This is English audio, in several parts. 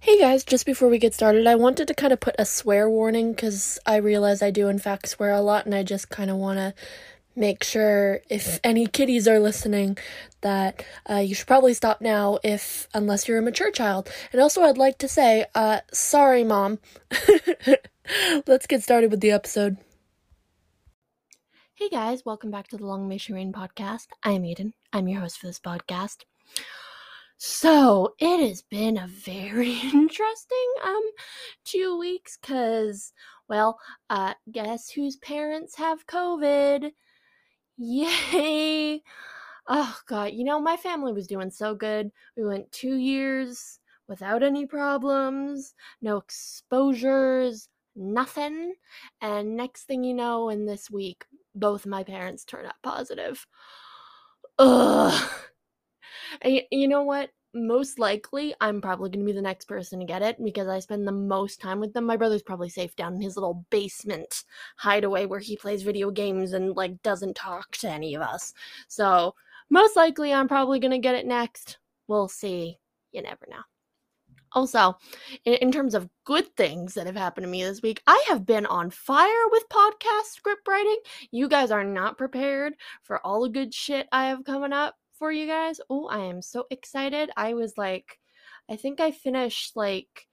Hey guys, just before we get started, I wanted to kind of put a swear warning because I realize I do, in fact, swear a lot, and I just kind of want to make sure if any kiddies are listening that uh, you should probably stop now if unless you're a mature child. And also i'd like to say uh, sorry mom. Let's get started with the episode. Hey guys welcome back to the long may reign podcast. I'm eden i'm your host for this podcast so it has been a very interesting um two weeks because well uh guess whose parents have covid Yay! Oh god, you know, my family was doing so good. We went 2 years without any problems, no exposures, nothing. And next thing you know, in this week, both my parents turn up positive. Ugh. And you know what? most likely I'm probably going to be the next person to get it because I spend the most time with them. My brother's probably safe down in his little basement hideaway where he plays video games and like doesn't talk to any of us. So, most likely I'm probably going to get it next. We'll see. You never know. Also, in, in, terms of good things that have happened to me this week, I have been on fire with podcast script writing. You guys are not prepared for all the good shit I have coming up for you guys. Oh, I am so excited. I was like, I think I finished like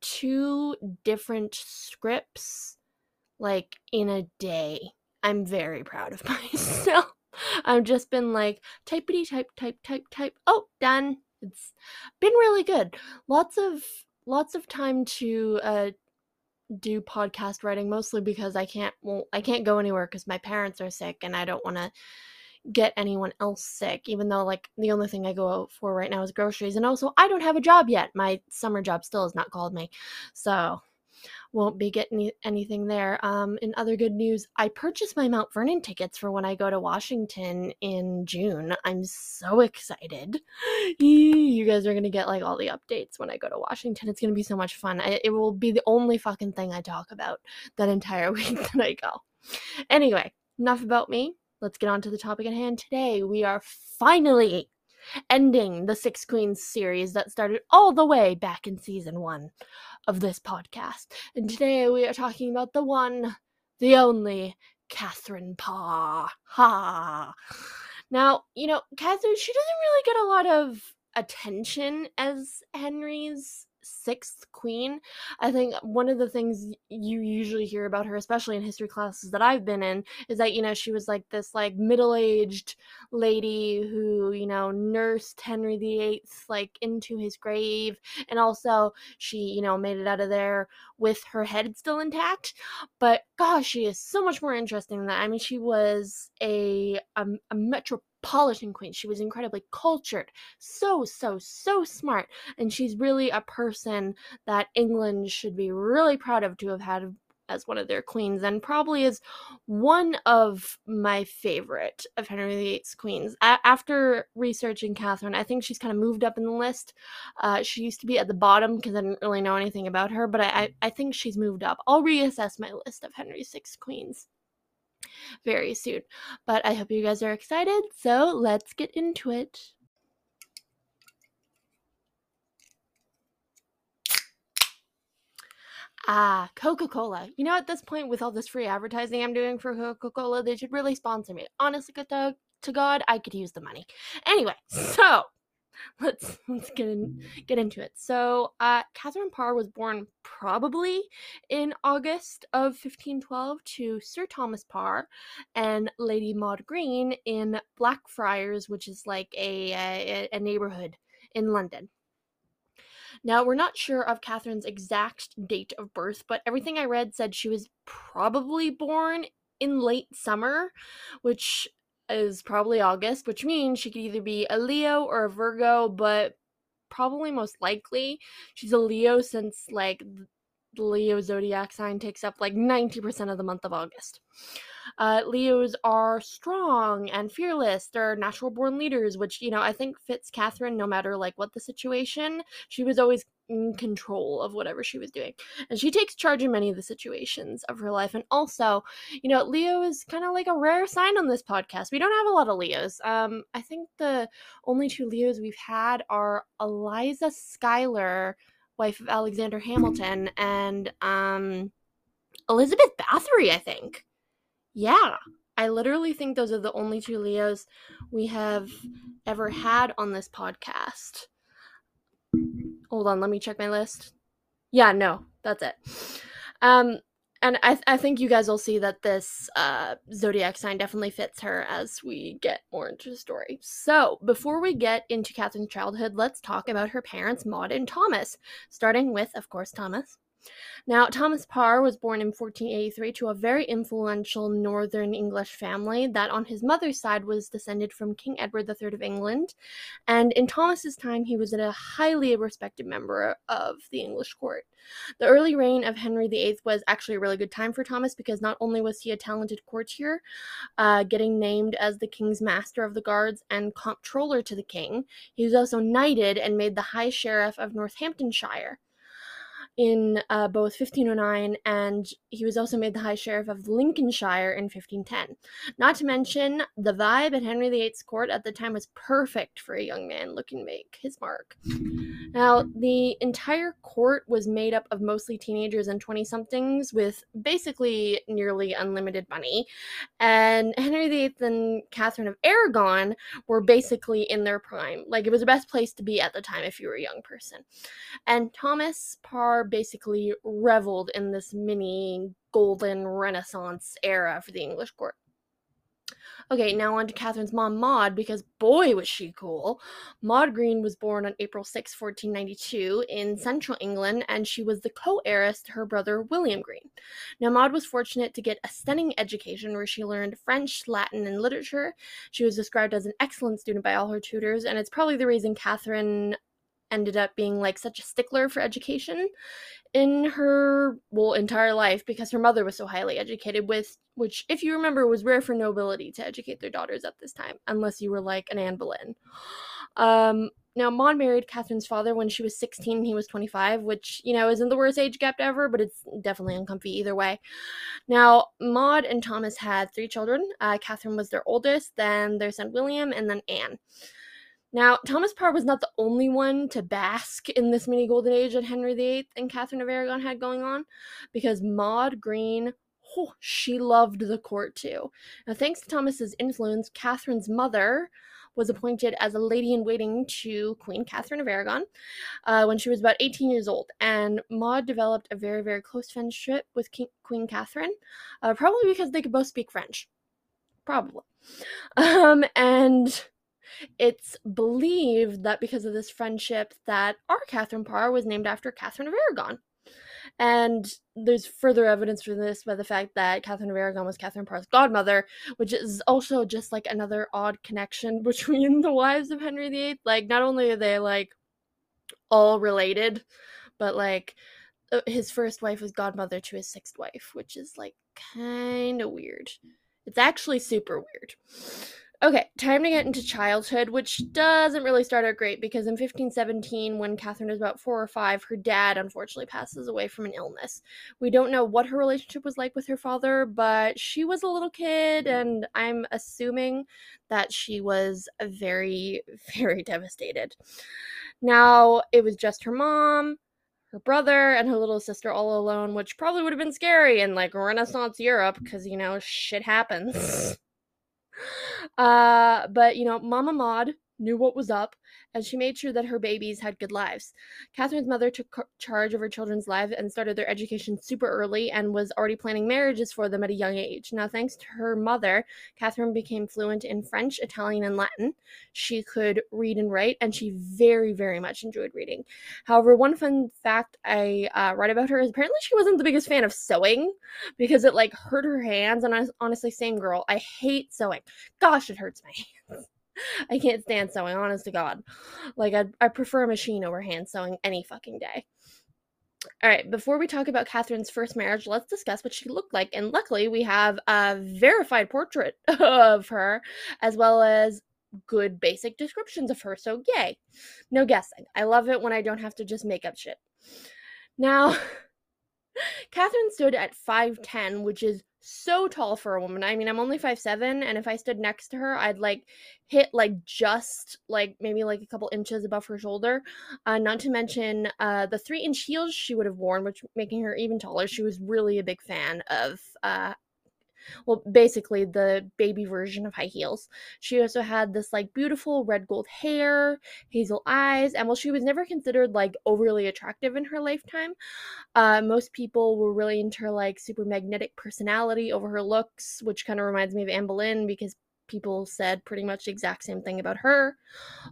two different scripts like in a day. I'm very proud of myself. I've just been like typity type type type type. Oh, done. It's been really good. Lots of lots of time to uh do podcast writing mostly because I can't well I can't go anywhere cuz my parents are sick and I don't want to get anyone else sick, even though like the only thing I go out for right now is groceries. And also, I don't have a job yet. My summer job still has not called me, so won't be getting anything there. Um, in other good news, I purchased my Mount Vernon tickets for when I go to Washington in June. I'm so excited. You guys are gonna get like all the updates when I go to Washington. It's gonna be so much fun. I, it will be the only fucking thing I talk about that entire week that I go. Anyway, enough about me let's get on to the topic at hand today. We are finally ending the Six Queens series that started all the way back in season one of this podcast. And today we are talking about the one, the only, Catherine Parr. Ha! Now, you know, Catherine, she doesn't really get a lot of attention as Henry's sixth queen. I think one of the things you usually hear about her, especially in history classes that I've been in, is that, you know, she was like this like middle-aged lady who, you know, nursed Henry VIII like into his grave. And also she, you know, made it out of there with her head still intact. But gosh, she is so much more interesting than that. I mean, she was a um, a, a metro Polishing queen. She was incredibly cultured, so, so, so smart. And she's really a person that England should be really proud of to have had as one of their queens and probably is one of my favorite of Henry VIII's queens. A- after researching Catherine, I think she's kind of moved up in the list. Uh, she used to be at the bottom because I didn't really know anything about her, but I-, I, I think she's moved up. I'll reassess my list of Henry's six queens very soon. But I hope you guys are excited, so let's get into it. Ah, Coca Cola. You know, at this point, with all this free advertising I'm doing for Coca Cola, they should really sponsor me. Honestly, to, to God, I could use the money. Anyway, so let's let's get in, get into it. So, uh, Catherine Parr was born probably in August of 1512 to Sir Thomas Parr and Lady Maud Green in Blackfriars, which is like a, a, a neighborhood in London. Now, we're not sure of Catherine's exact date of birth, but everything I read said she was probably born in late summer, which is probably August, which means she could either be a Leo or a Virgo, but probably most likely she's a Leo since like the Leo zodiac sign takes up like 90% of the month of August. Uh, Leos are strong and fearless. They're natural born leaders, which, you know, I think fits Catherine no matter like what the situation. She was always in control of whatever she was doing. And she takes charge in many of the situations of her life. And also, you know, Leo is kind of like a rare sign on this podcast. We don't have a lot of Leos. Um, I think the only two Leos we've had are Eliza Schuyler wife of Alexander Hamilton, and um, Elizabeth Bathory, I think. Yeah, I literally think those are the only two Leos we have ever had on this podcast. Hold on, let me check my list. Yeah, no, that's it. Um, and I, th- I think you guys will see that this uh, zodiac sign definitely fits her as we get more into the story. So, before we get into Catherine's childhood, let's talk about her parents, Maud and Thomas, starting with, of course, Thomas. Now, Thomas Parr was born in 1483 to a very influential Northern English family that, on his mother's side, was descended from King Edward III of England. And in Thomas's time, he was a highly respected member of the English court. The early reign of Henry VIII was actually a really good time for Thomas because not only was he a talented courtier, uh, getting named as the King's Master of the Guards and Comptroller to the King, he was also knighted and made the High Sheriff of Northamptonshire in uh, both 1509 and he was also made the High Sheriff of Lincolnshire in 1510. Not to mention, the vibe at Henry VIII's court at the time was perfect for a young man looking to make his mark. Now, the entire court was made up of mostly teenagers and 20 somethings with basically nearly unlimited money, and Henry VIII and Catherine of Aragon were basically in their prime. Like, it was the best place to be at the time if you were a young person. And Thomas Parr basically reveled in this mini golden renaissance era for the English court. Okay, now on to Catherine's mom, Maud, because boy was she cool. Maud Green was born on April 6, 1492, in central England, and she was the co heiress to her brother William Green. Now, Maud was fortunate to get a stunning education where she learned French, Latin, and literature. She was described as an excellent student by all her tutors, and it's probably the reason Catherine ended up being like such a stickler for education in her well entire life because her mother was so highly educated with which if you remember was rare for nobility to educate their daughters at this time unless you were like an Anne Boleyn. Um now Maud married Catherine's father when she was 16 he was 25 which you know isn't the worst age gap ever but it's definitely uncomfy either way. Now Maud and Thomas had three children. Uh, Catherine was their oldest then their son William and then Anne. Now, Thomas Parr was not the only one to bask in this mini golden age that Henry VIII and Catherine of Aragon had going on, because Maud Green, oh, she loved the court too. Now, thanks to Thomas's influence, Catherine's mother was appointed as a lady in waiting to Queen Catherine of Aragon uh, when she was about 18 years old. And Maud developed a very, very close friendship with King- Queen Catherine, uh, probably because they could both speak French. Probably. Um, and it's believed that because of this friendship that our Catherine Parr was named after Catherine of Aragon. And there's further evidence for this by the fact that Catherine of Aragon was Catherine Parr's godmother, which is also just like another odd connection between the wives of Henry VIII. Like, not only are they like all related, but like uh, his first wife was godmother to his sixth wife, which is like kind of weird. It's actually super weird. Okay, time to get into childhood, which doesn't really start out great because in 1517, when Catherine is about four or five, her dad unfortunately passes away from an illness. We don't know what her relationship was like with her father, but she was a little kid, and I'm assuming that she was very, very devastated. Now, it was just her mom, her brother, and her little sister all alone, which probably would have been scary in like Renaissance Europe because, you know, shit happens. Uh, but you know, Mama Maud knew what was up, and she made sure that her babies had good lives. Catherine's mother took charge of her children's lives and started their education super early and was already planning marriages for them at a young age. Now, thanks to her mother, Catherine became fluent in French, Italian, and Latin. She could read and write, and she very, very much enjoyed reading. However, one fun fact I uh, read about her is apparently she wasn't the biggest fan of sewing because it like hurt her hands. And I honestly, same girl. I hate sewing. Gosh, it hurts my hands. I can't stand sewing, honest to God. Like, I, I prefer a machine over hand sewing any fucking day. All right, before we talk about Catherine's first marriage, let's discuss what she looked like. And luckily, we have a verified portrait of her, as well as good basic descriptions of her. So, yay. No guessing. I love it when I don't have to just make up shit. Now, Catherine stood at 5'10, which is so tall for a woman. I mean, I'm only five seven, and if I stood next to her, I'd like hit like just like maybe like a couple inches above her shoulder. Uh, not to mention uh, the three inch heels she would have worn, which making her even taller. She was really a big fan of uh, well, basically the baby version of high heels. She also had this like beautiful red gold hair, hazel eyes, and while she was never considered like overly attractive in her lifetime, uh, most people were really into her like super magnetic personality over her looks, which kind of reminds me of Anne Boleyn because people said pretty much the exact same thing about her.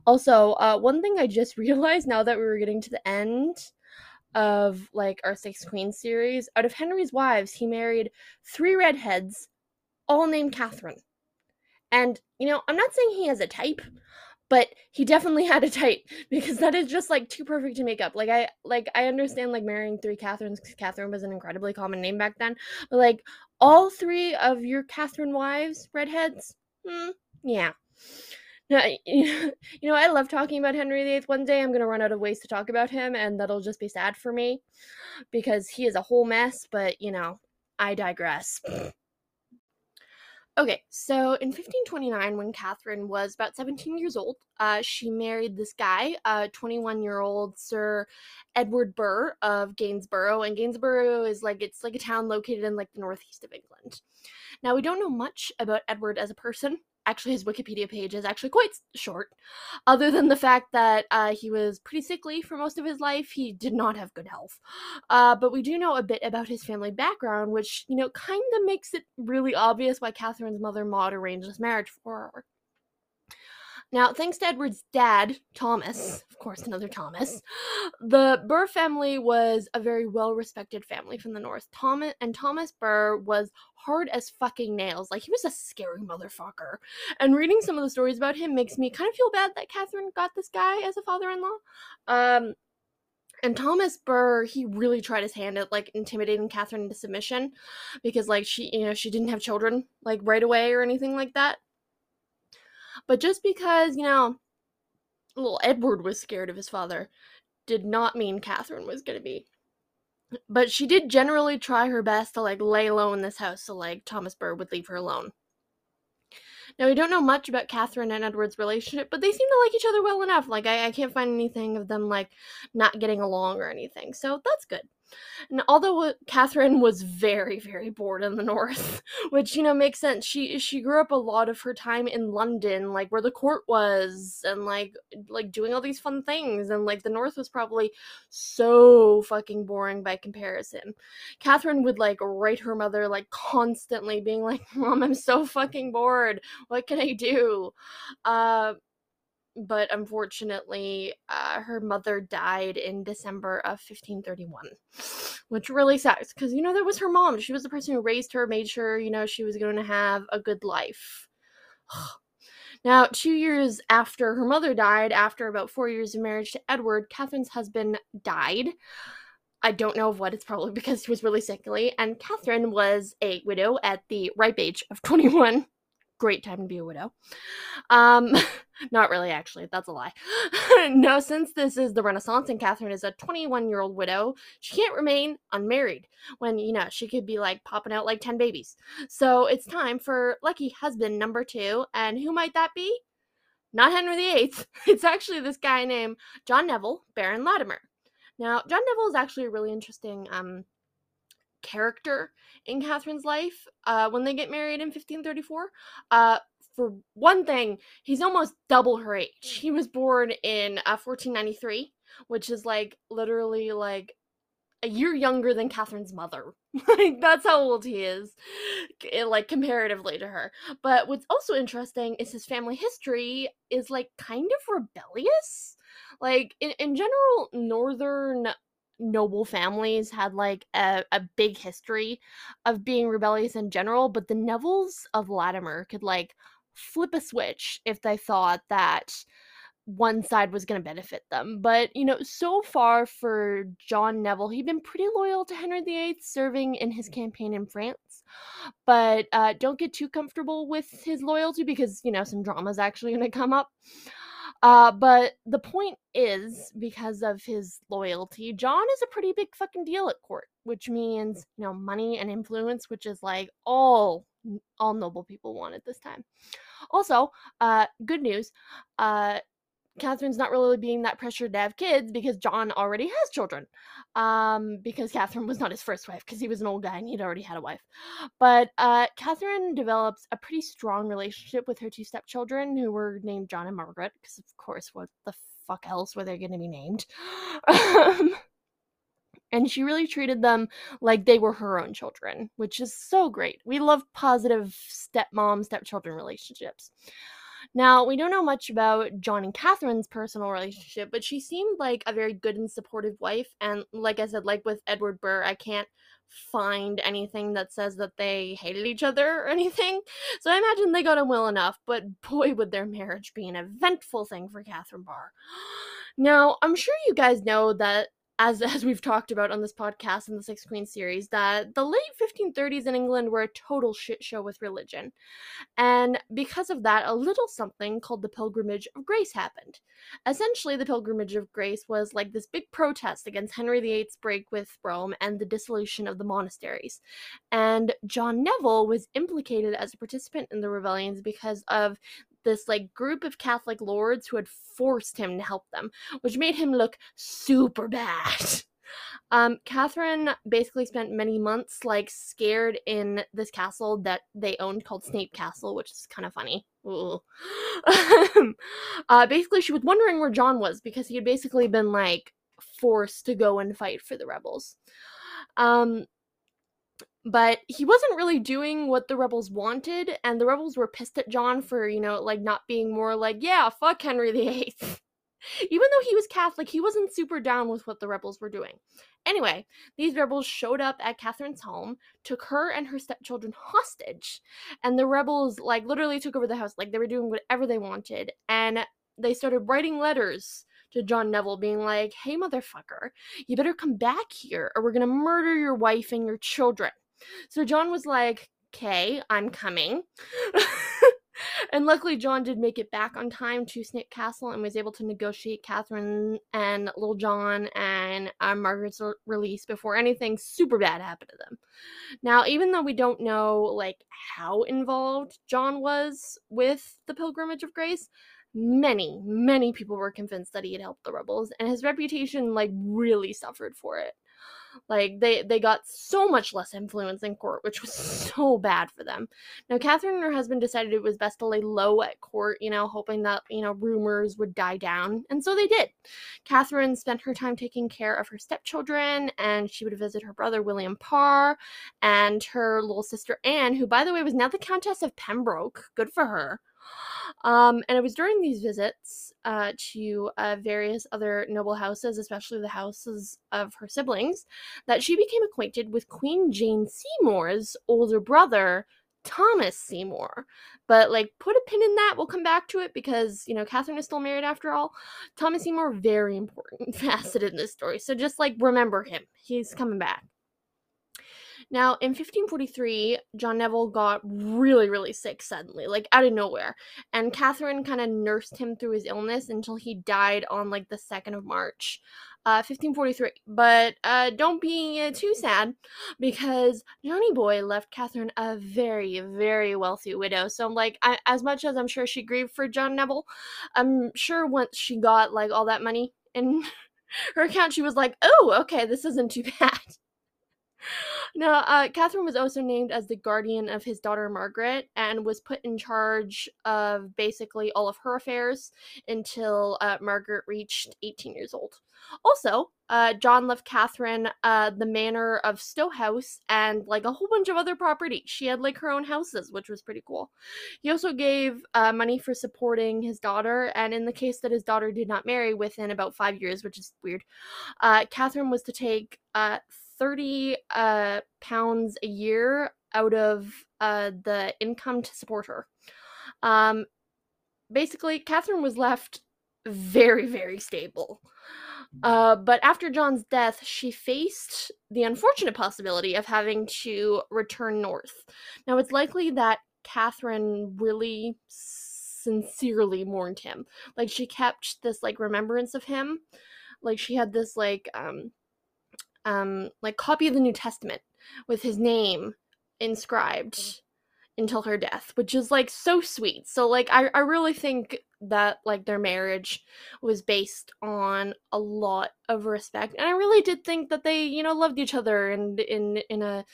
Also, uh, one thing I just realized now that we were getting to the end of like our Six Queens series, out of Henry's wives, he married three redheads, all named Catherine. And, you know, I'm not saying he has a type, but he definitely had a type because that is just like too perfect to make up. Like I like I understand like marrying three Catherines because Catherine was an incredibly common name back then. But like all three of your Catherine wives, redheads, hmm, yeah. you know, I love talking about Henry VIII. One day I'm going to run out of ways to talk about him, and that'll just be sad for me because he is a whole mess, but, you know, I digress. Okay, so in 1529, when Catherine was about 17 years old, uh, she married this guy, 21 uh, year old Sir Edward Burgh of Gainsborough, and Gainsborough is like it's like a town located in like the northeast of England. Now we don't know much about Edward as a person actually his wikipedia page is actually quite short. Other than the fact that uh, he was pretty sickly for most of his life he did not have good health. Uh, but we do know a bit about his family background which you know kind of makes it really obvious why catherine's mother maud arranged this marriage for her now, thanks to Edward's dad, Thomas, of course, another Thomas, the Burgh family was a very well respected family from the north. Thomas and Thomas Burgh was hard as fucking nails. Like he was a scary motherfucker. And reading some of the stories about him makes me kind of feel bad that Catherine got this guy as a father-in-law. Um and Thomas Burgh, he really tried his hand at like intimidating Catherine into submission because like she, you know, she didn't have children like right away or anything like that. But just because, you know, little Edward was scared of his father did not mean Catherine was going to be. But she did generally try her best to like lay low in this house so like Thomas Burgh would leave her alone. Now, we don't know much about Catherine and Edward's relationship, but they seem to like each other well enough. Like, I, I can't find anything of them, like, not getting along or anything. So that's good. And although Catherine was very, very bored in the north, which you know makes sense. She she grew up a lot of her time in London, like where the court was, and like like doing all these fun things, and like the north was probably so fucking boring by comparison. Catherine would like write her mother like constantly, being like, "Mom, I'm so fucking bored. What can I do?" Uh, but unfortunately, uh, her mother died in December of 1531, which really sucks because, you know, that was her mom. She was the person who raised her, made sure, you know, she was going to have a good life. now, two years after her mother died, after about four years of marriage to Edward, Catherine's husband died. I don't know of what, it's probably because he was really sickly, and Catherine was a widow at the ripe age of 21 great time to be a widow. Um, not really, actually. That's a lie. no, since this is the Renaissance and Catherine is a 21 year old widow, she can't remain unmarried when, you know, she could be like popping out like 10 babies. So it's time for lucky husband number two. And who might that be? Not Henry VIII. It's actually this guy named John Neville, Baron Latimer. Now, John Neville is actually a really interesting um, character in Catherine's life uh, when they get married in 1534. Uh, for one thing, he's almost double her age. He was born in uh, 1493, which is like literally like a year younger than Catherine's mother. like that's how old he is, eh, like comparatively to her. But what's also interesting is his family history is like kind of rebellious. Like in, in general, northern noble families had like a, a big history of being rebellious in general, but the Nevilles of Latimer could like flip a switch if they thought that one side was going to benefit them. But, you know, so far for John Neville, he'd been pretty loyal to Henry VIII, serving in his campaign in France. But uh, don't get too comfortable with his loyalty because, you know, some drama is actually going to come up. Uh, but the point is, because of his loyalty, John is a pretty big fucking deal at court, which means, you know, money and influence, which is like all all noble people want at this time. Also, uh, good news, uh, Catherine's not really being that pressured to have kids because John already has children. Um, because Catherine was not his first wife because he was an old guy and he'd already had a wife. But uh, Catherine develops a pretty strong relationship with her two stepchildren who were named John and Margaret because, of course, what the fuck else were they going to be named? Um, and she really treated them like they were her own children, which is so great. We love positive stepmom stepchildren relationships. Now, we don't know much about John and Catherine's personal relationship, but she seemed like a very good and supportive wife. And like I said, like with Edward Burgh, I can't find anything that says that they hated each other or anything. So I imagine they got on well enough, but boy, would their marriage be an eventful thing for Catherine Parr. Now, I'm sure you guys know that as as we've talked about on this podcast in the Six Queens series, that the late 1530s in England were a total shit show with religion. And because of that, a little something called the Pilgrimage of Grace happened. Essentially, the Pilgrimage of Grace was like this big protest against Henry VIII's break with Rome and the dissolution of the monasteries. And John Neville was implicated as a participant in the rebellions because of this like group of Catholic lords who had forced him to help them, which made him look super bad. Um, Catherine basically spent many months like scared in this castle that they owned called Snape Castle, which is kind of funny. uh, basically, she was wondering where John was because he had basically been like forced to go and fight for the rebels. Um, but he wasn't really doing what the rebels wanted and the rebels were pissed at john for you know like not being more like yeah fuck henry viii even though he was catholic he wasn't super down with what the rebels were doing anyway these rebels showed up at catherine's home took her and her stepchildren hostage and the rebels like literally took over the house like they were doing whatever they wanted and they started writing letters to John Neville, being like, hey, motherfucker, you better come back here or we're gonna murder your wife and your children. So John was like, okay, I'm coming. and luckily, John did make it back on time to Snape Castle and was able to negotiate Catherine and Little John and uh, Margaret's release before anything super bad happened to them. Now, even though we don't know like how involved John was with the Pilgrimage of Grace, many, many people were convinced that he had helped the rebels, and his reputation like really suffered for it. Like they they got so much less influence in court, which was so bad for them. Now Catherine and her husband decided it was best to lay low at court, you know, hoping that you know rumors would die down, and so they did. Catherine spent her time taking care of her stepchildren, and she would visit her brother William Parr and her little sister Anne, who by the way was now the Countess of Pembroke. Good for her. Um, and it was during these visits uh, to uh, various other noble houses, especially the houses of her siblings, that she became acquainted with Queen Jane Seymour's older brother, Thomas Seymour. But like put a pin in that, we'll come back to it because, you know, Catherine is still married after all. Thomas Seymour, very important facet in this story. So just like remember him. He's coming back. Now, in 1543, John Neville got really, really sick suddenly, like out of nowhere. And Catherine kind of nursed him through his illness until he died on like the 2nd of March. Uh, 1543. But uh, don't be uh, too sad because Johnny Boy left Catherine a very, very wealthy widow. So, like, I, as much as I'm sure she grieved for John Neville, I'm sure once she got like all that money in her account, she was like, oh, okay, this isn't too bad. Now, uh, Catherine was also named as the guardian of his daughter Margaret and was put in charge of basically all of her affairs until uh, Margaret reached 18 years old. Also, uh, John left Catherine uh, the manor of Stowe House and like a whole bunch of other property. She had like her own houses, which was pretty cool. He also gave uh, money for supporting his daughter, and in the case that his daughter did not marry within about five years, which is weird, uh, Catherine was to take 30 uh, pounds a year out of uh, the income to support her. Um, basically, Catherine was left very, very stable. Uh, but after John's death, she faced the unfortunate possibility of having to return north. Now, it's likely that Catherine really sincerely mourned him. Like she kept this like remembrance of him. Like she had this like um um like copy of the New Testament with his name inscribed until her death, which is like so sweet. So like I I really think that like their marriage was based on a lot of respect. And I really did think that they, you know, loved each other and in in a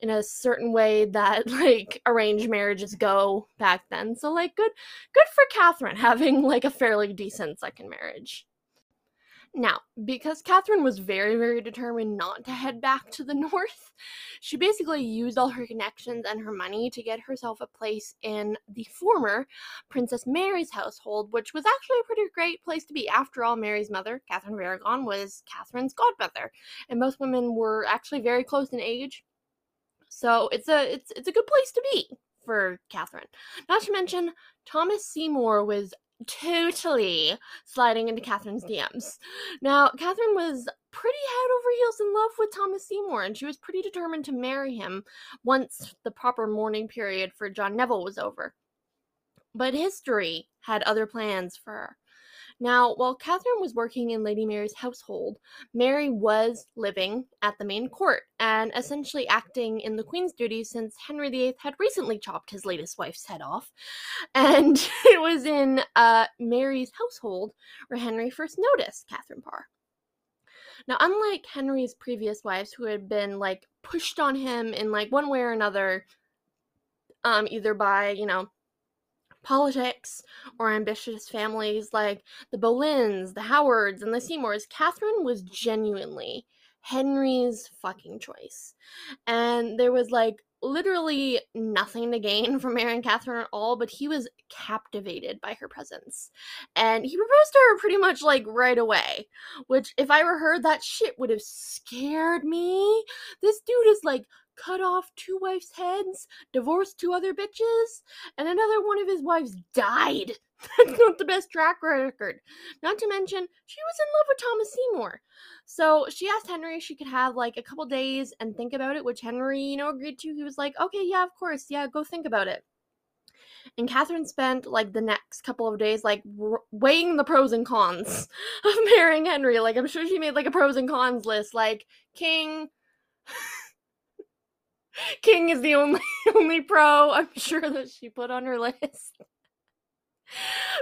in a certain way that like arranged marriages go back then. So like good good for Catherine having like a fairly decent second marriage. Now, because Catherine was very, very determined not to head back to the north, she basically used all her connections and her money to get herself a place in the former Princess Mary's household, which was actually a pretty great place to be. After all, Mary's mother, Catherine of Aragon, was Catherine's godmother, and most women were actually very close in age. So it's a it's it's a good place to be for Catherine. Not to mention, Thomas Seymour was totally sliding into Catherine's DMs. Now, Catherine was pretty head over heels in love with Thomas Seymour, and she was pretty determined to marry him once the proper mourning period for John Neville was over. But history had other plans for her. Now, while Catherine was working in Lady Mary's household, Mary was living at the main court and essentially acting in the Queen's duties since Henry VIII had recently chopped his latest wife's head off. And it was in uh, Mary's household where Henry first noticed Catherine Parr. Now, unlike Henry's previous wives who had been like pushed on him in like one way or another, um, either by, you know, politics or ambitious families like the Boleyns, the Howards, and the Seymours, Catherine was genuinely Henry's fucking choice. And there was like literally nothing to gain from marrying Catherine at all, but he was captivated by her presence. And he proposed to her pretty much like right away. Which, if I were her, that shit would have scared me. This dude is like cut off two wives' heads, divorced two other bitches, and another one of his wives died. That's not the best track record. Not to mention, she was in love with Thomas Seymour. So she asked Henry if she could have like a couple days and think about it, which Henry, you know, agreed to. He was like, okay, yeah, of course, yeah, go think about it. And Catherine spent like the next couple of days like r- weighing the pros and cons of marrying Henry. Like I'm sure she made like a pros and cons list, like king. King is the only only pro I'm sure that she put on her list.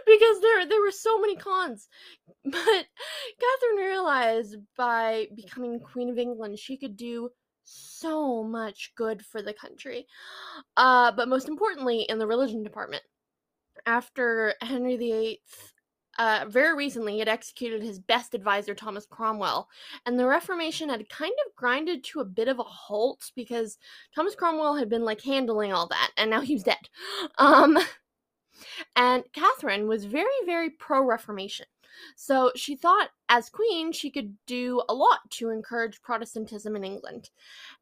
because there there were so many cons. But Catherine realized by becoming Queen of England she could do so much good for the country. Uh, but most importantly in the religion department. After Henry VIII uh, very recently he had executed his best advisor, Thomas Cromwell, and the Reformation had kind of grinded to a bit of a halt because Thomas Cromwell had been like handling all that, and now he was dead. Um, and Catherine was very, very pro Reformation. So she thought, as queen, she could do a lot to encourage Protestantism in England.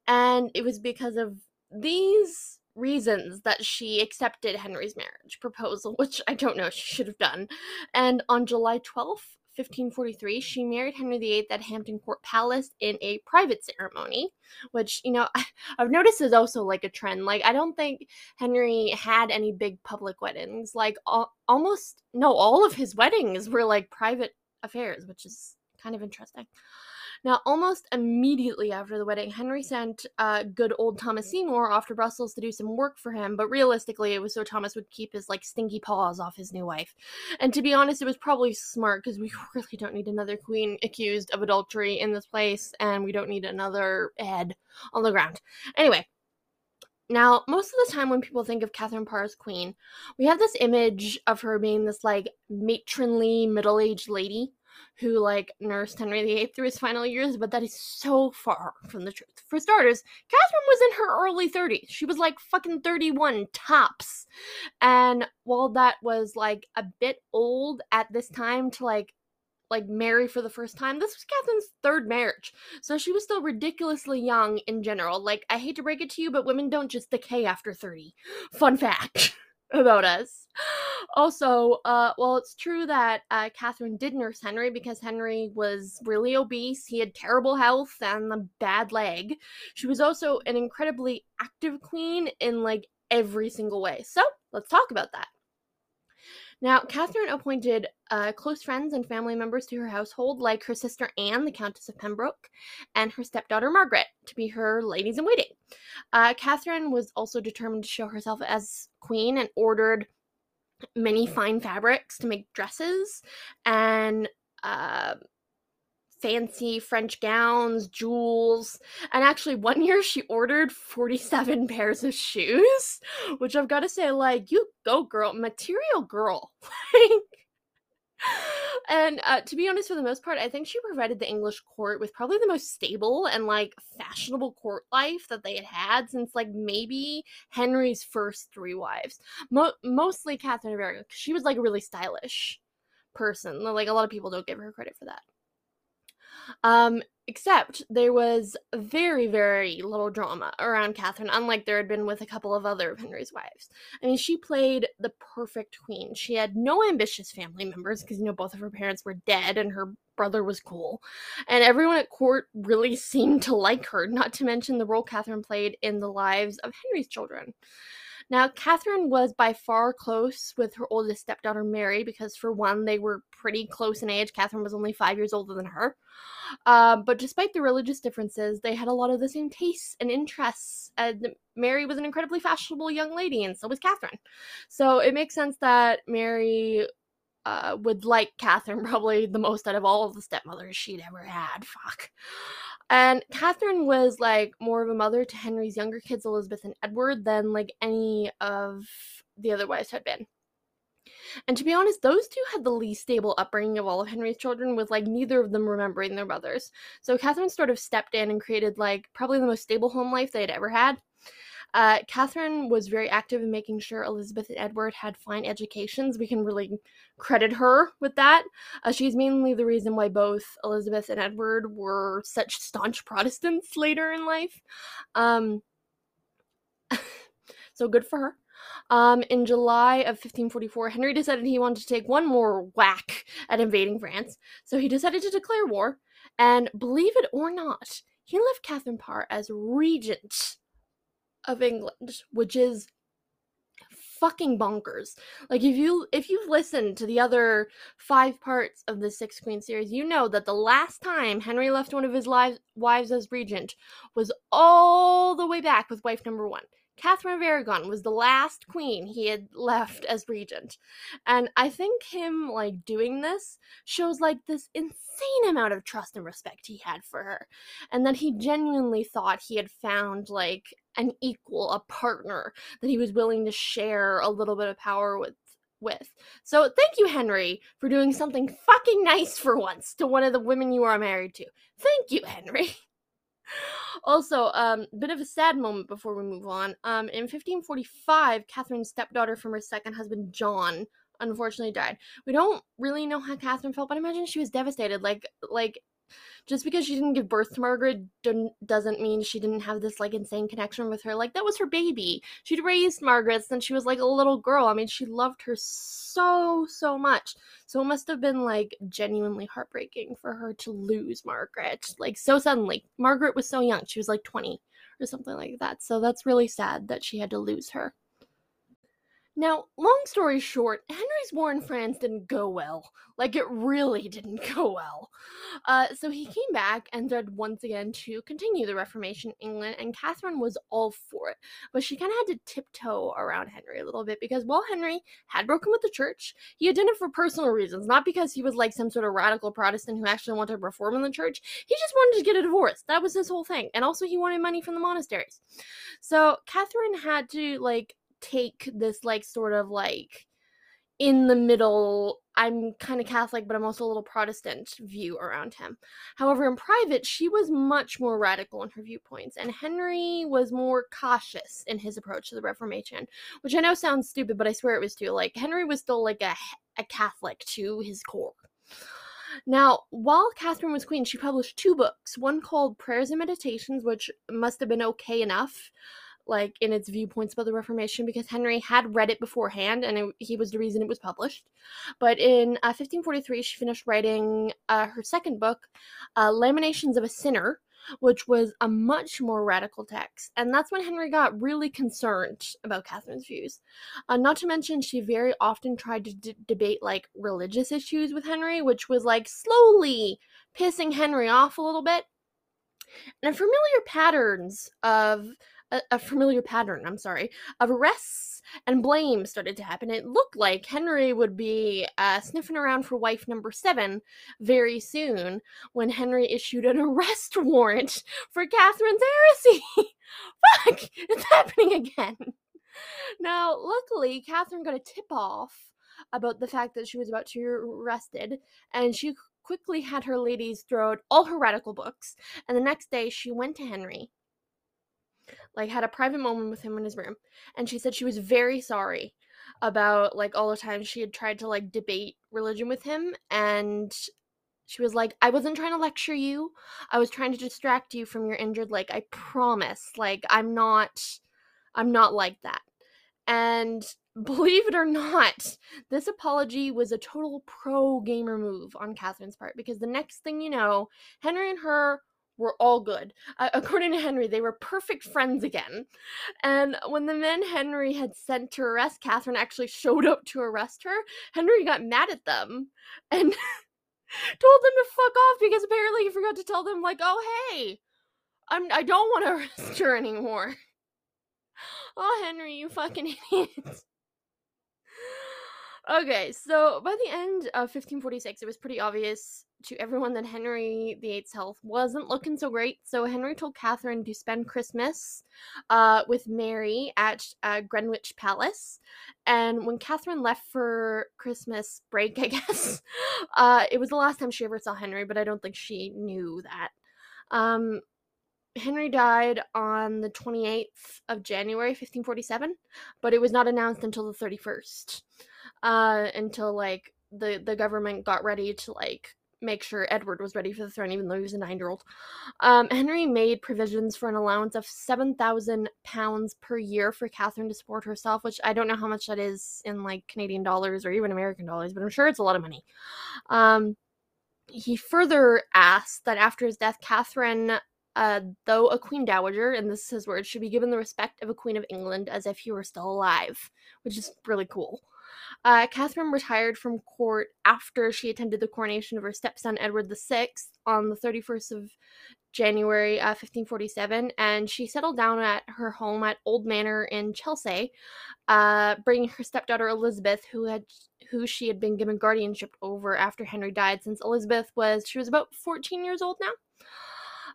And it was because of these reasons that she accepted Henry's marriage proposal, which I don't know she should have done. And on July 12th, 1543, she married Henry VIII at Hampton Court Palace in a private ceremony, which, you know, I've noticed is also like a trend. Like, I don't think Henry had any big public weddings. Like, al- almost, no, all of his weddings were like private affairs, which is kind of interesting. Now, almost immediately after the wedding, Henry sent uh, good old Thomas Seymour off to Brussels to do some work for him, but realistically, it was so Thomas would keep his like stinky paws off his new wife. And to be honest, it was probably smart because we really don't need another queen accused of adultery in this place, and we don't need another head on the ground. Anyway, now, most of the time when people think of Catherine Parr as queen, we have this image of her being this like matronly middle aged lady who like nursed Henry VIII through his final years, but that is so far from the truth. For starters, Catherine was in her early 30s. She was like fucking 31 tops. And while that was like a bit old at this time to like like marry for the first time. This was Catherine's third marriage. So she was still ridiculously young in general. Like I hate to break it to you, but women don't just decay after 30. Fun fact. about us. Also, uh, well, it's true that uh, Catherine did nurse Henry because Henry was really obese. He had terrible health and a bad leg. She was also an incredibly active queen in like every single way. So let's talk about that. Now, Catherine appointed uh, close friends and family members to her household, like her sister Anne, the Countess of Pembroke, and her stepdaughter Margaret, to be her ladies in waiting. Uh, Catherine was also determined to show herself as queen and ordered many fine fabrics to make dresses and uh, fancy French gowns, jewels, and actually one year she ordered 47 pairs of shoes, which I've got to say, like, you go, girl, material girl. and uh, to be honest, for the most part, I think she provided the English court with probably the most stable and like fashionable court life that they had had since like maybe Henry's first three wives. Mo- mostly Catherine of Aragon, because she was like a really stylish person. Like a lot of people don't give her credit for that. Um, except there was very, very little drama around Catherine, unlike there had been with a couple of other of Henry's wives. I mean, she played the perfect queen. She had no ambitious family members because, you know, both of her parents were dead and her brother was cool. And everyone at court really seemed to like her, not to mention the role Catherine played in the lives of Henry's children. Now, Catherine was by far close with her oldest stepdaughter, Mary, because for one, they were pretty close in age. Catherine was only five years older than her. Uh, but despite the religious differences, they had a lot of the same tastes and interests. And Mary was an incredibly fashionable young lady, and so was Catherine. So it makes sense that Mary uh, would like Catherine probably the most out of all of the stepmothers she'd ever had. Fuck. And Catherine was like more of a mother to Henry's younger kids, Elizabeth and Edward, than like any of the other wives had been. And to be honest, those two had the least stable upbringing of all of Henry's children, with like neither of them remembering their mothers. So Catherine sort of stepped in and created like probably the most stable home life they had ever had. Uh, Catherine was very active in making sure Elizabeth and Edward had fine educations. We can really credit her with that. Uh, she's mainly the reason why both Elizabeth and Edward were such staunch Protestants later in life. Um, so good for her. Um, in July of 1544, Henry decided he wanted to take one more whack at invading France, so he decided to declare war. And believe it or not, he left Catherine Parr as regent of England, which is fucking bonkers. Like if you if you've listened to the other 5 parts of the Six Queen series, you know that the last time Henry left one of his lives, wives as regent was all the way back with wife number 1. Catherine of Aragon was the last queen he had left as regent. And I think him like doing this shows like this insane amount of trust and respect he had for her. And that he genuinely thought he had found like an equal, a partner that he was willing to share a little bit of power with with. So thank you, Henry, for doing something fucking nice for once to one of the women you are married to. Thank you, Henry. also, um, bit of a sad moment before we move on. Um, in 1545, Catherine's stepdaughter from her second husband, John, unfortunately died. We don't really know how Catherine felt, but I imagine she was devastated. Like, like just because she didn't give birth to Margaret doesn't mean she didn't have this like insane connection with her. Like that was her baby. She'd raised Margaret since she was like a little girl. I mean, she loved her so so much. So it must have been like genuinely heartbreaking for her to lose Margaret like so suddenly. Margaret was so young. She was like 20 or something like that. So that's really sad that she had to lose her. Now, long story short, Henry's war in France didn't go well. Like, it really didn't go well. Uh, so he came back and tried once again to continue the Reformation in England, and Catherine was all for it. But she kind of had to tiptoe around Henry a little bit because while Henry had broken with the church, he had done it for personal reasons, not because he was like some sort of radical Protestant who actually wanted to reform in the church. He just wanted to get a divorce. That was his whole thing. And also, he wanted money from the monasteries. So Catherine had to, like, take this like sort of like in the middle i'm kind of catholic but i'm also a little protestant view around him. However in private she was much more radical in her viewpoints and henry was more cautious in his approach to the reformation which i know sounds stupid but i swear it was too. Like henry was still like a, a catholic to his core. Now, while Catherine was queen, she published two books, one called Prayers and Meditations, which must have been okay enough like in its viewpoints about the Reformation because Henry had read it beforehand and it, he was the reason it was published. But in uh, 1543, she finished writing uh, her second book, uh, Lamentations of a Sinner, which was a much more radical text. And that's when Henry got really concerned about Catherine's views. Uh, not to mention, she very often tried to d- debate like religious issues with Henry, which was like slowly pissing Henry off a little bit. And familiar patterns of a, a familiar pattern, I'm sorry, of arrests and blame started to happen. It looked like Henry would be uh, sniffing around for wife number seven very soon when Henry issued an arrest warrant for Catherine's heresy. Fuck! It's happening again. Now, luckily, Catherine got a tip off about the fact that she was about to be arrested, and she quickly had her ladies throw out all her radical books. And the next day, she went to Henry like had a private moment with him in his room and she said she was very sorry about like all the times she had tried to like debate religion with him and she was like i wasn't trying to lecture you. I was trying to distract you from your injured leg. I promise. Like i'm not i'm not like that. And believe it or not this apology was a total pro gamer move on catherine's part because the next thing you know henry and her were all good. Uh, according to Henry, they were perfect friends again. And when the men Henry had sent to arrest Catherine actually showed up to arrest her, Henry got mad at them and told them to fuck off because apparently he forgot to tell them, like, oh, hey, I'm, I don't want to arrest her anymore. Oh, Henry, you fucking idiot. okay, so by the end of 1546, it was pretty obvious to everyone that Henry VIII's health wasn't looking so great. So Henry told Catherine to spend Christmas uh, with Mary at uh, Greenwich Palace. And when Catherine left for Christmas break, I guess, uh, it was the last time she ever saw Henry, but I don't think she knew that. Um, Henry died on the 28th of January, 1547, but it was not announced until the 31st. Uh, until like the the government got ready to like make sure Edward was ready for the throne, even though he was a nine year old. Um, Henry made provisions for an allowance of £7,000 per year for Catherine to support herself, which I don't know how much that is in like Canadian dollars or even American dollars, but I'm sure it's a lot of money. Um, he further asked that after his death, Catherine uh, though a queen dowager, and this is his words, should be given the respect of a queen of England as if he were still alive, which is really cool. Uh, Catherine retired from court after she attended the coronation of her stepson Edward VI on the 31st of January uh, 1547, and she settled down at her home at Old Manor in Chelsea, uh, bringing her stepdaughter Elizabeth, who had who she had been given guardianship over after Henry died, since Elizabeth was she was about 14 years old now.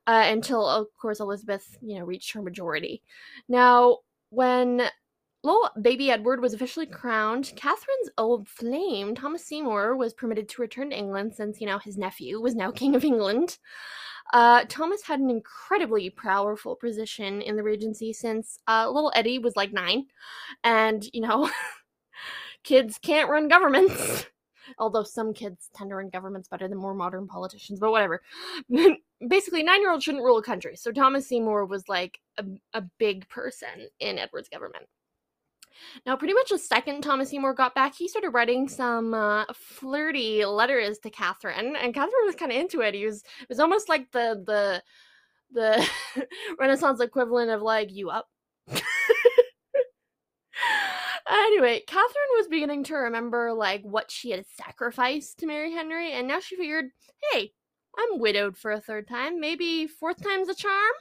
Uh, until of course Elizabeth, you know, reached her majority. Now, when Little baby Edward was officially crowned. Catherine's old flame, Thomas Seymour, was permitted to return to England since, you know, his nephew was now King of England. Uh, Thomas had an incredibly powerful position in the Regency since uh, little Eddie was like nine. And, you know, kids can't run governments. Although some kids tend to run governments better than more modern politicians, but whatever. Basically, nine year olds shouldn't rule a country. So Thomas Seymour was like a, a big person in Edward's government. Now, pretty much the second Thomas Seymour got back, he started writing some uh, flirty letters to Catherine, and Catherine was kind of into it. He was it was almost like the the the Renaissance equivalent of like you up. anyway, Catherine was beginning to remember like what she had sacrificed to marry Henry, and now she figured, hey, I'm widowed for a third time. Maybe fourth time's a charm.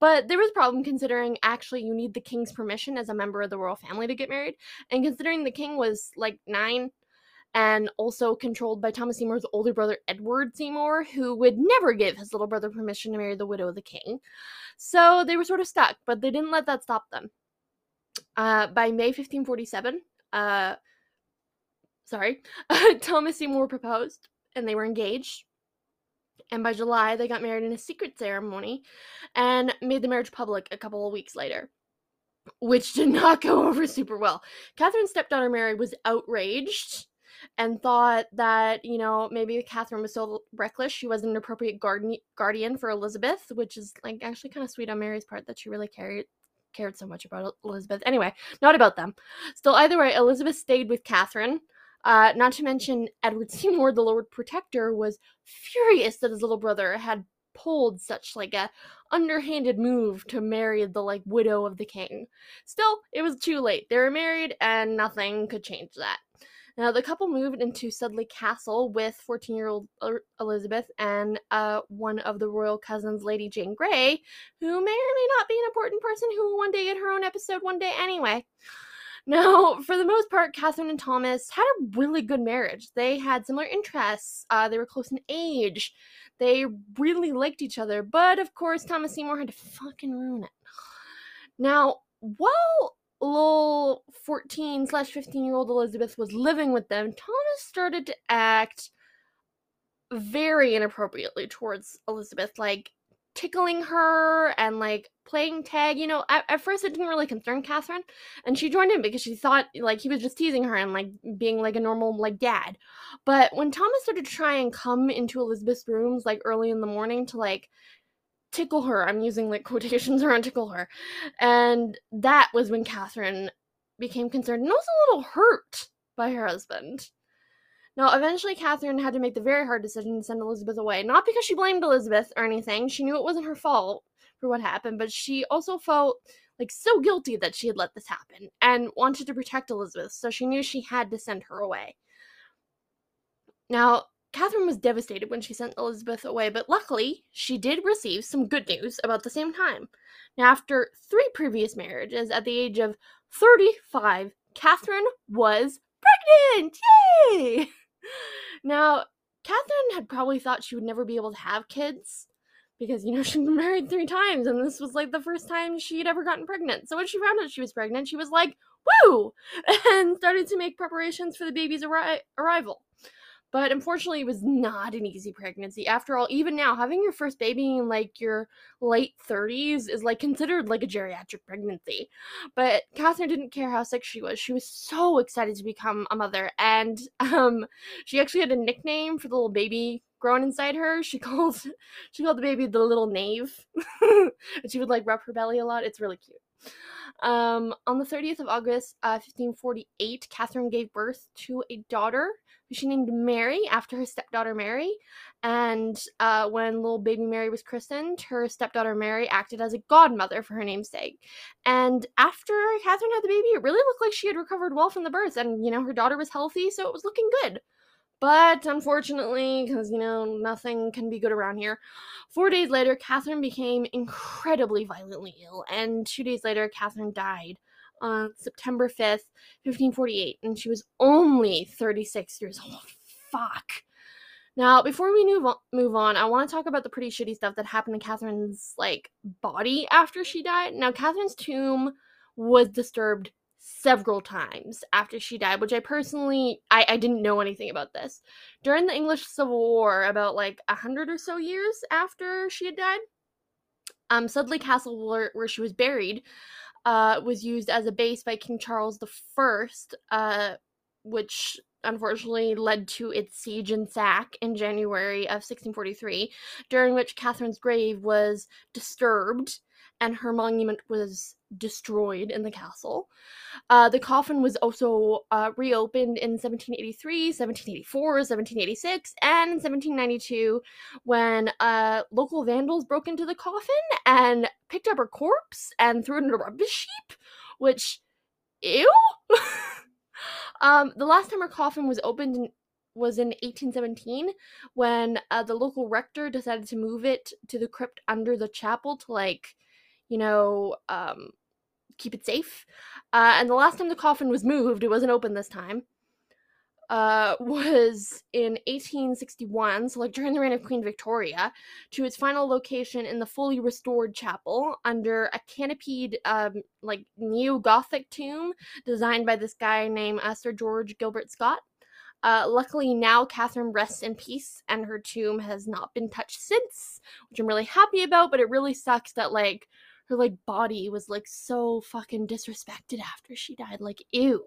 But there was a problem considering actually you need the king's permission as a member of the royal family to get married. And considering the king was like nine and also controlled by Thomas Seymour's older brother Edward Seymour, who would never give his little brother permission to marry the widow of the king. So they were sort of stuck, but they didn't let that stop them. Uh, by May 1547, uh, sorry, Thomas Seymour proposed and they were engaged and by July they got married in a secret ceremony and made the marriage public a couple of weeks later, which did not go over super well. Catherine's stepdaughter Mary was outraged and thought that, you know, maybe Catherine was so reckless she wasn't an appropriate guardian guardian for Elizabeth, which is like actually kind of sweet on Mary's part that she really cared cared so much about Elizabeth. Anyway, not about them. Still, either way, Elizabeth stayed with Catherine uh, not to mention, Edward Seymour, the Lord Protector, was furious that his little brother had pulled such like a underhanded move to marry the like widow of the king. Still, it was too late. They were married and nothing could change that. Now, the couple moved into Sudeley Castle with 14 year old Elizabeth and uh, one of the royal cousins, Lady Jane Grey, who may or may not be an important person who will one day get her own episode one day anyway. Now, for the most part, Catherine and Thomas had a really good marriage. They had similar interests, uh, they were close in age, they really liked each other, but of course, Thomas Seymour had to fucking ruin it. Now, while little 14 slash 15 year old Elizabeth was living with them, Thomas started to act very inappropriately towards Elizabeth, like tickling her and like playing tag. You know, at, at, first it didn't really concern Catherine, and she joined in because she thought like he was just teasing her and like being like a normal like dad. But when Thomas started to try and come into Elizabeth's rooms like early in the morning to like tickle her. I'm using like quotations around tickle her. And that was when Catherine became concerned and was a little hurt by her husband. Now, eventually, Catherine had to make the very hard decision to send Elizabeth away. Not because she blamed Elizabeth or anything, she knew it wasn't her fault for what happened, but she also felt like so guilty that she had let this happen and wanted to protect Elizabeth, so she knew she had to send her away. Now, Catherine was devastated when she sent Elizabeth away, but luckily, she did receive some good news about the same time. Now, after three previous marriages, at the age of 35, Catherine was pregnant! Yay! Now, Catherine had probably thought she would never be able to have kids because, you know, she'd been married three times and this was like the first time she'd ever gotten pregnant. So when she found out she was pregnant, she was like, woo! And started to make preparations for the baby's arri- arrival. But unfortunately, it was not an easy pregnancy. After all, even now, having your first baby in like your late 30s is like considered like a geriatric pregnancy. But Catherine didn't care how sick she was. She was so excited to become a mother. And um, she actually had a nickname for the little baby growing inside her. She called she called the baby the little knave. and she would like rub her belly a lot. It's really cute. Um, on the 30th of August, uh, 1548, Catherine gave birth to a daughter who she named Mary after her stepdaughter Mary. And uh, when little baby Mary was christened, her stepdaughter Mary acted as a godmother for her namesake. And after Catherine had the baby, it really looked like she had recovered well from the birth, and you know her daughter was healthy, so it was looking good. But unfortunately, because you know, nothing can be good around here, four days later, Catherine became incredibly violently ill, and two days later, Catherine died on September 5th, 1548, and she was only 36 years old. Fuck. Now, before we move on, move on, I want to talk about the pretty shitty stuff that happened to Catherine's like body after she died. Now, Catherine's tomb was disturbed several times after she died, which I personally I, I didn't know anything about this. During the English Civil War, about like a hundred or so years after she had died, um, Studley Castle, where, where she was buried, uh, was used as a base by King Charles I, uh, which unfortunately led to its siege and sack in January of 1643, during which Catherine's grave was disturbed and her monument was destroyed in the castle. Uh, the coffin was also uh, reopened in 1783, 1784, 1786, and 1792 when uh, local vandals broke into the coffin and picked up her corpse and threw it in a rubbish heap, which, ew! um, the last time her coffin was opened in, was in 1817 when uh, the local rector decided to move it to the crypt under the chapel to like you know, um, keep it safe. Uh, and the last time the coffin was moved, it wasn't open this time, uh, was in 1861, so like during the reign of Queen Victoria, to its final location in the fully restored chapel under a canopied, um, like neo Gothic tomb designed by this guy named uh, Sir George Gilbert Scott. Uh, luckily, now Catherine rests in peace, and her tomb has not been touched since, which I'm really happy about. But it really sucks that like her like body was like so fucking disrespected after she died. Like, ew.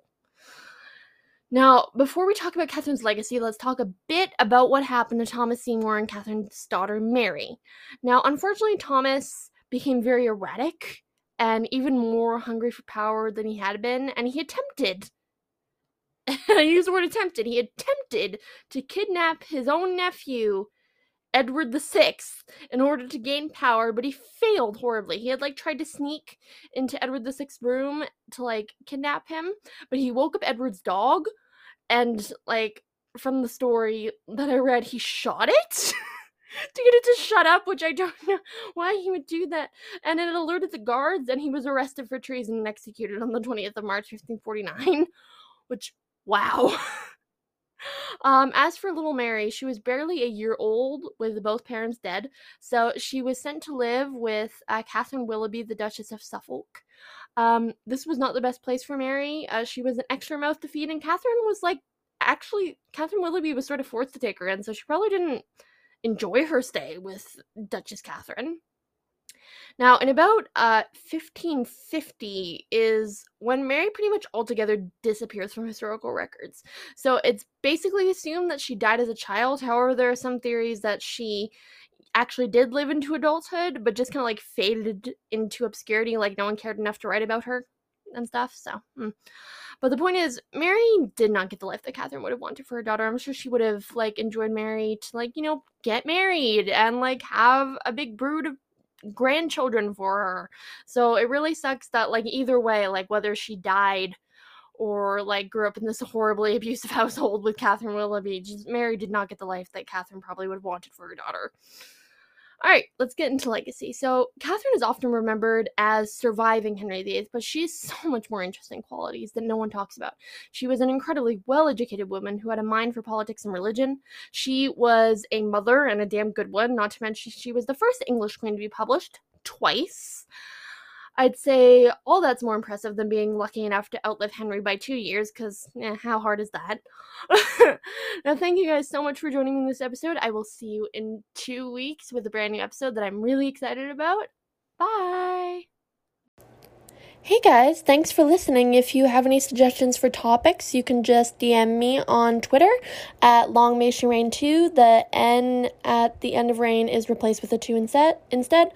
Now, before we talk about Catherine's legacy, let's talk a bit about what happened to Thomas Seymour and Catherine's daughter Mary. Now, unfortunately, Thomas became very erratic and even more hungry for power than he had been, and he attempted. I use the word attempted. He attempted to kidnap his own nephew Edward the Sixth in order to gain power, but he failed horribly. He had like tried to sneak into Edward the Sixth's room to like kidnap him, but he woke up Edward's dog, and like from the story that I read, he shot it. to get it to shut up, which I don't know why he would do that. And it alerted the guards, and he was arrested for treason and executed on the 20th of March, 1549. Which, wow. Um, as for little Mary, she was barely a year old with both parents dead, so she was sent to live with uh, Catherine Willoughby, the Duchess of Suffolk. Um, this was not the best place for Mary. Uh, she was an extra mouth to feed, and Catherine was like, actually, Catherine Willoughby was sort of forced to take her in, so she probably didn't enjoy her stay with Duchess Catherine. Now, in about uh, 1550 is when Mary pretty much altogether disappears from historical records. So it's basically assumed that she died as a child. However, there are some theories that she actually did live into adulthood, but just kind of like faded into obscurity, like no one cared enough to write about her and stuff. So, mm. but the point is, Mary did not get the life that Catherine would have wanted for her daughter. I'm sure she would have like enjoyed Mary to like you know get married and like have a big brood of grandchildren for her. So it really sucks that like either way, like whether she died or like grew up in this horribly abusive household with Catherine Willoughby, just Mary did not get the life that Catherine probably would have wanted for her daughter. All right, let's get into legacy. So, Catherine is often remembered as surviving Henry VIII, but she has so much more interesting qualities that no one talks about. She was an incredibly well educated woman who had a mind for politics and religion. She was a mother and a damn good one, not to mention she was the first English queen to be published twice. I'd say all that's more impressive than being lucky enough to outlive Henry by two years, because eh, how hard is that? now, thank you guys so much for joining me in this episode. I will see you in two weeks with a brand new episode that I'm really excited about. Bye! Hey guys, thanks for listening. If you have any suggestions for topics, you can just DM me on Twitter at Long May She Reign 2. The N at the end of reign is replaced with a 2 instead.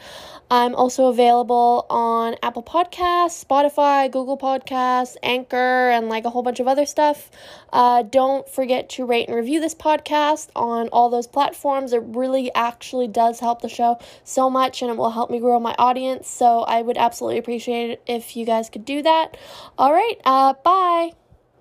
I'm also available on Apple Podcasts, Spotify, Google Podcasts, Anchor, and like a whole bunch of other stuff. Uh, don't forget to rate and review this podcast on all those platforms. It really actually does help the show so much and it will help me grow my audience. So I would absolutely appreciate it you guys could do that. All right, uh, bye.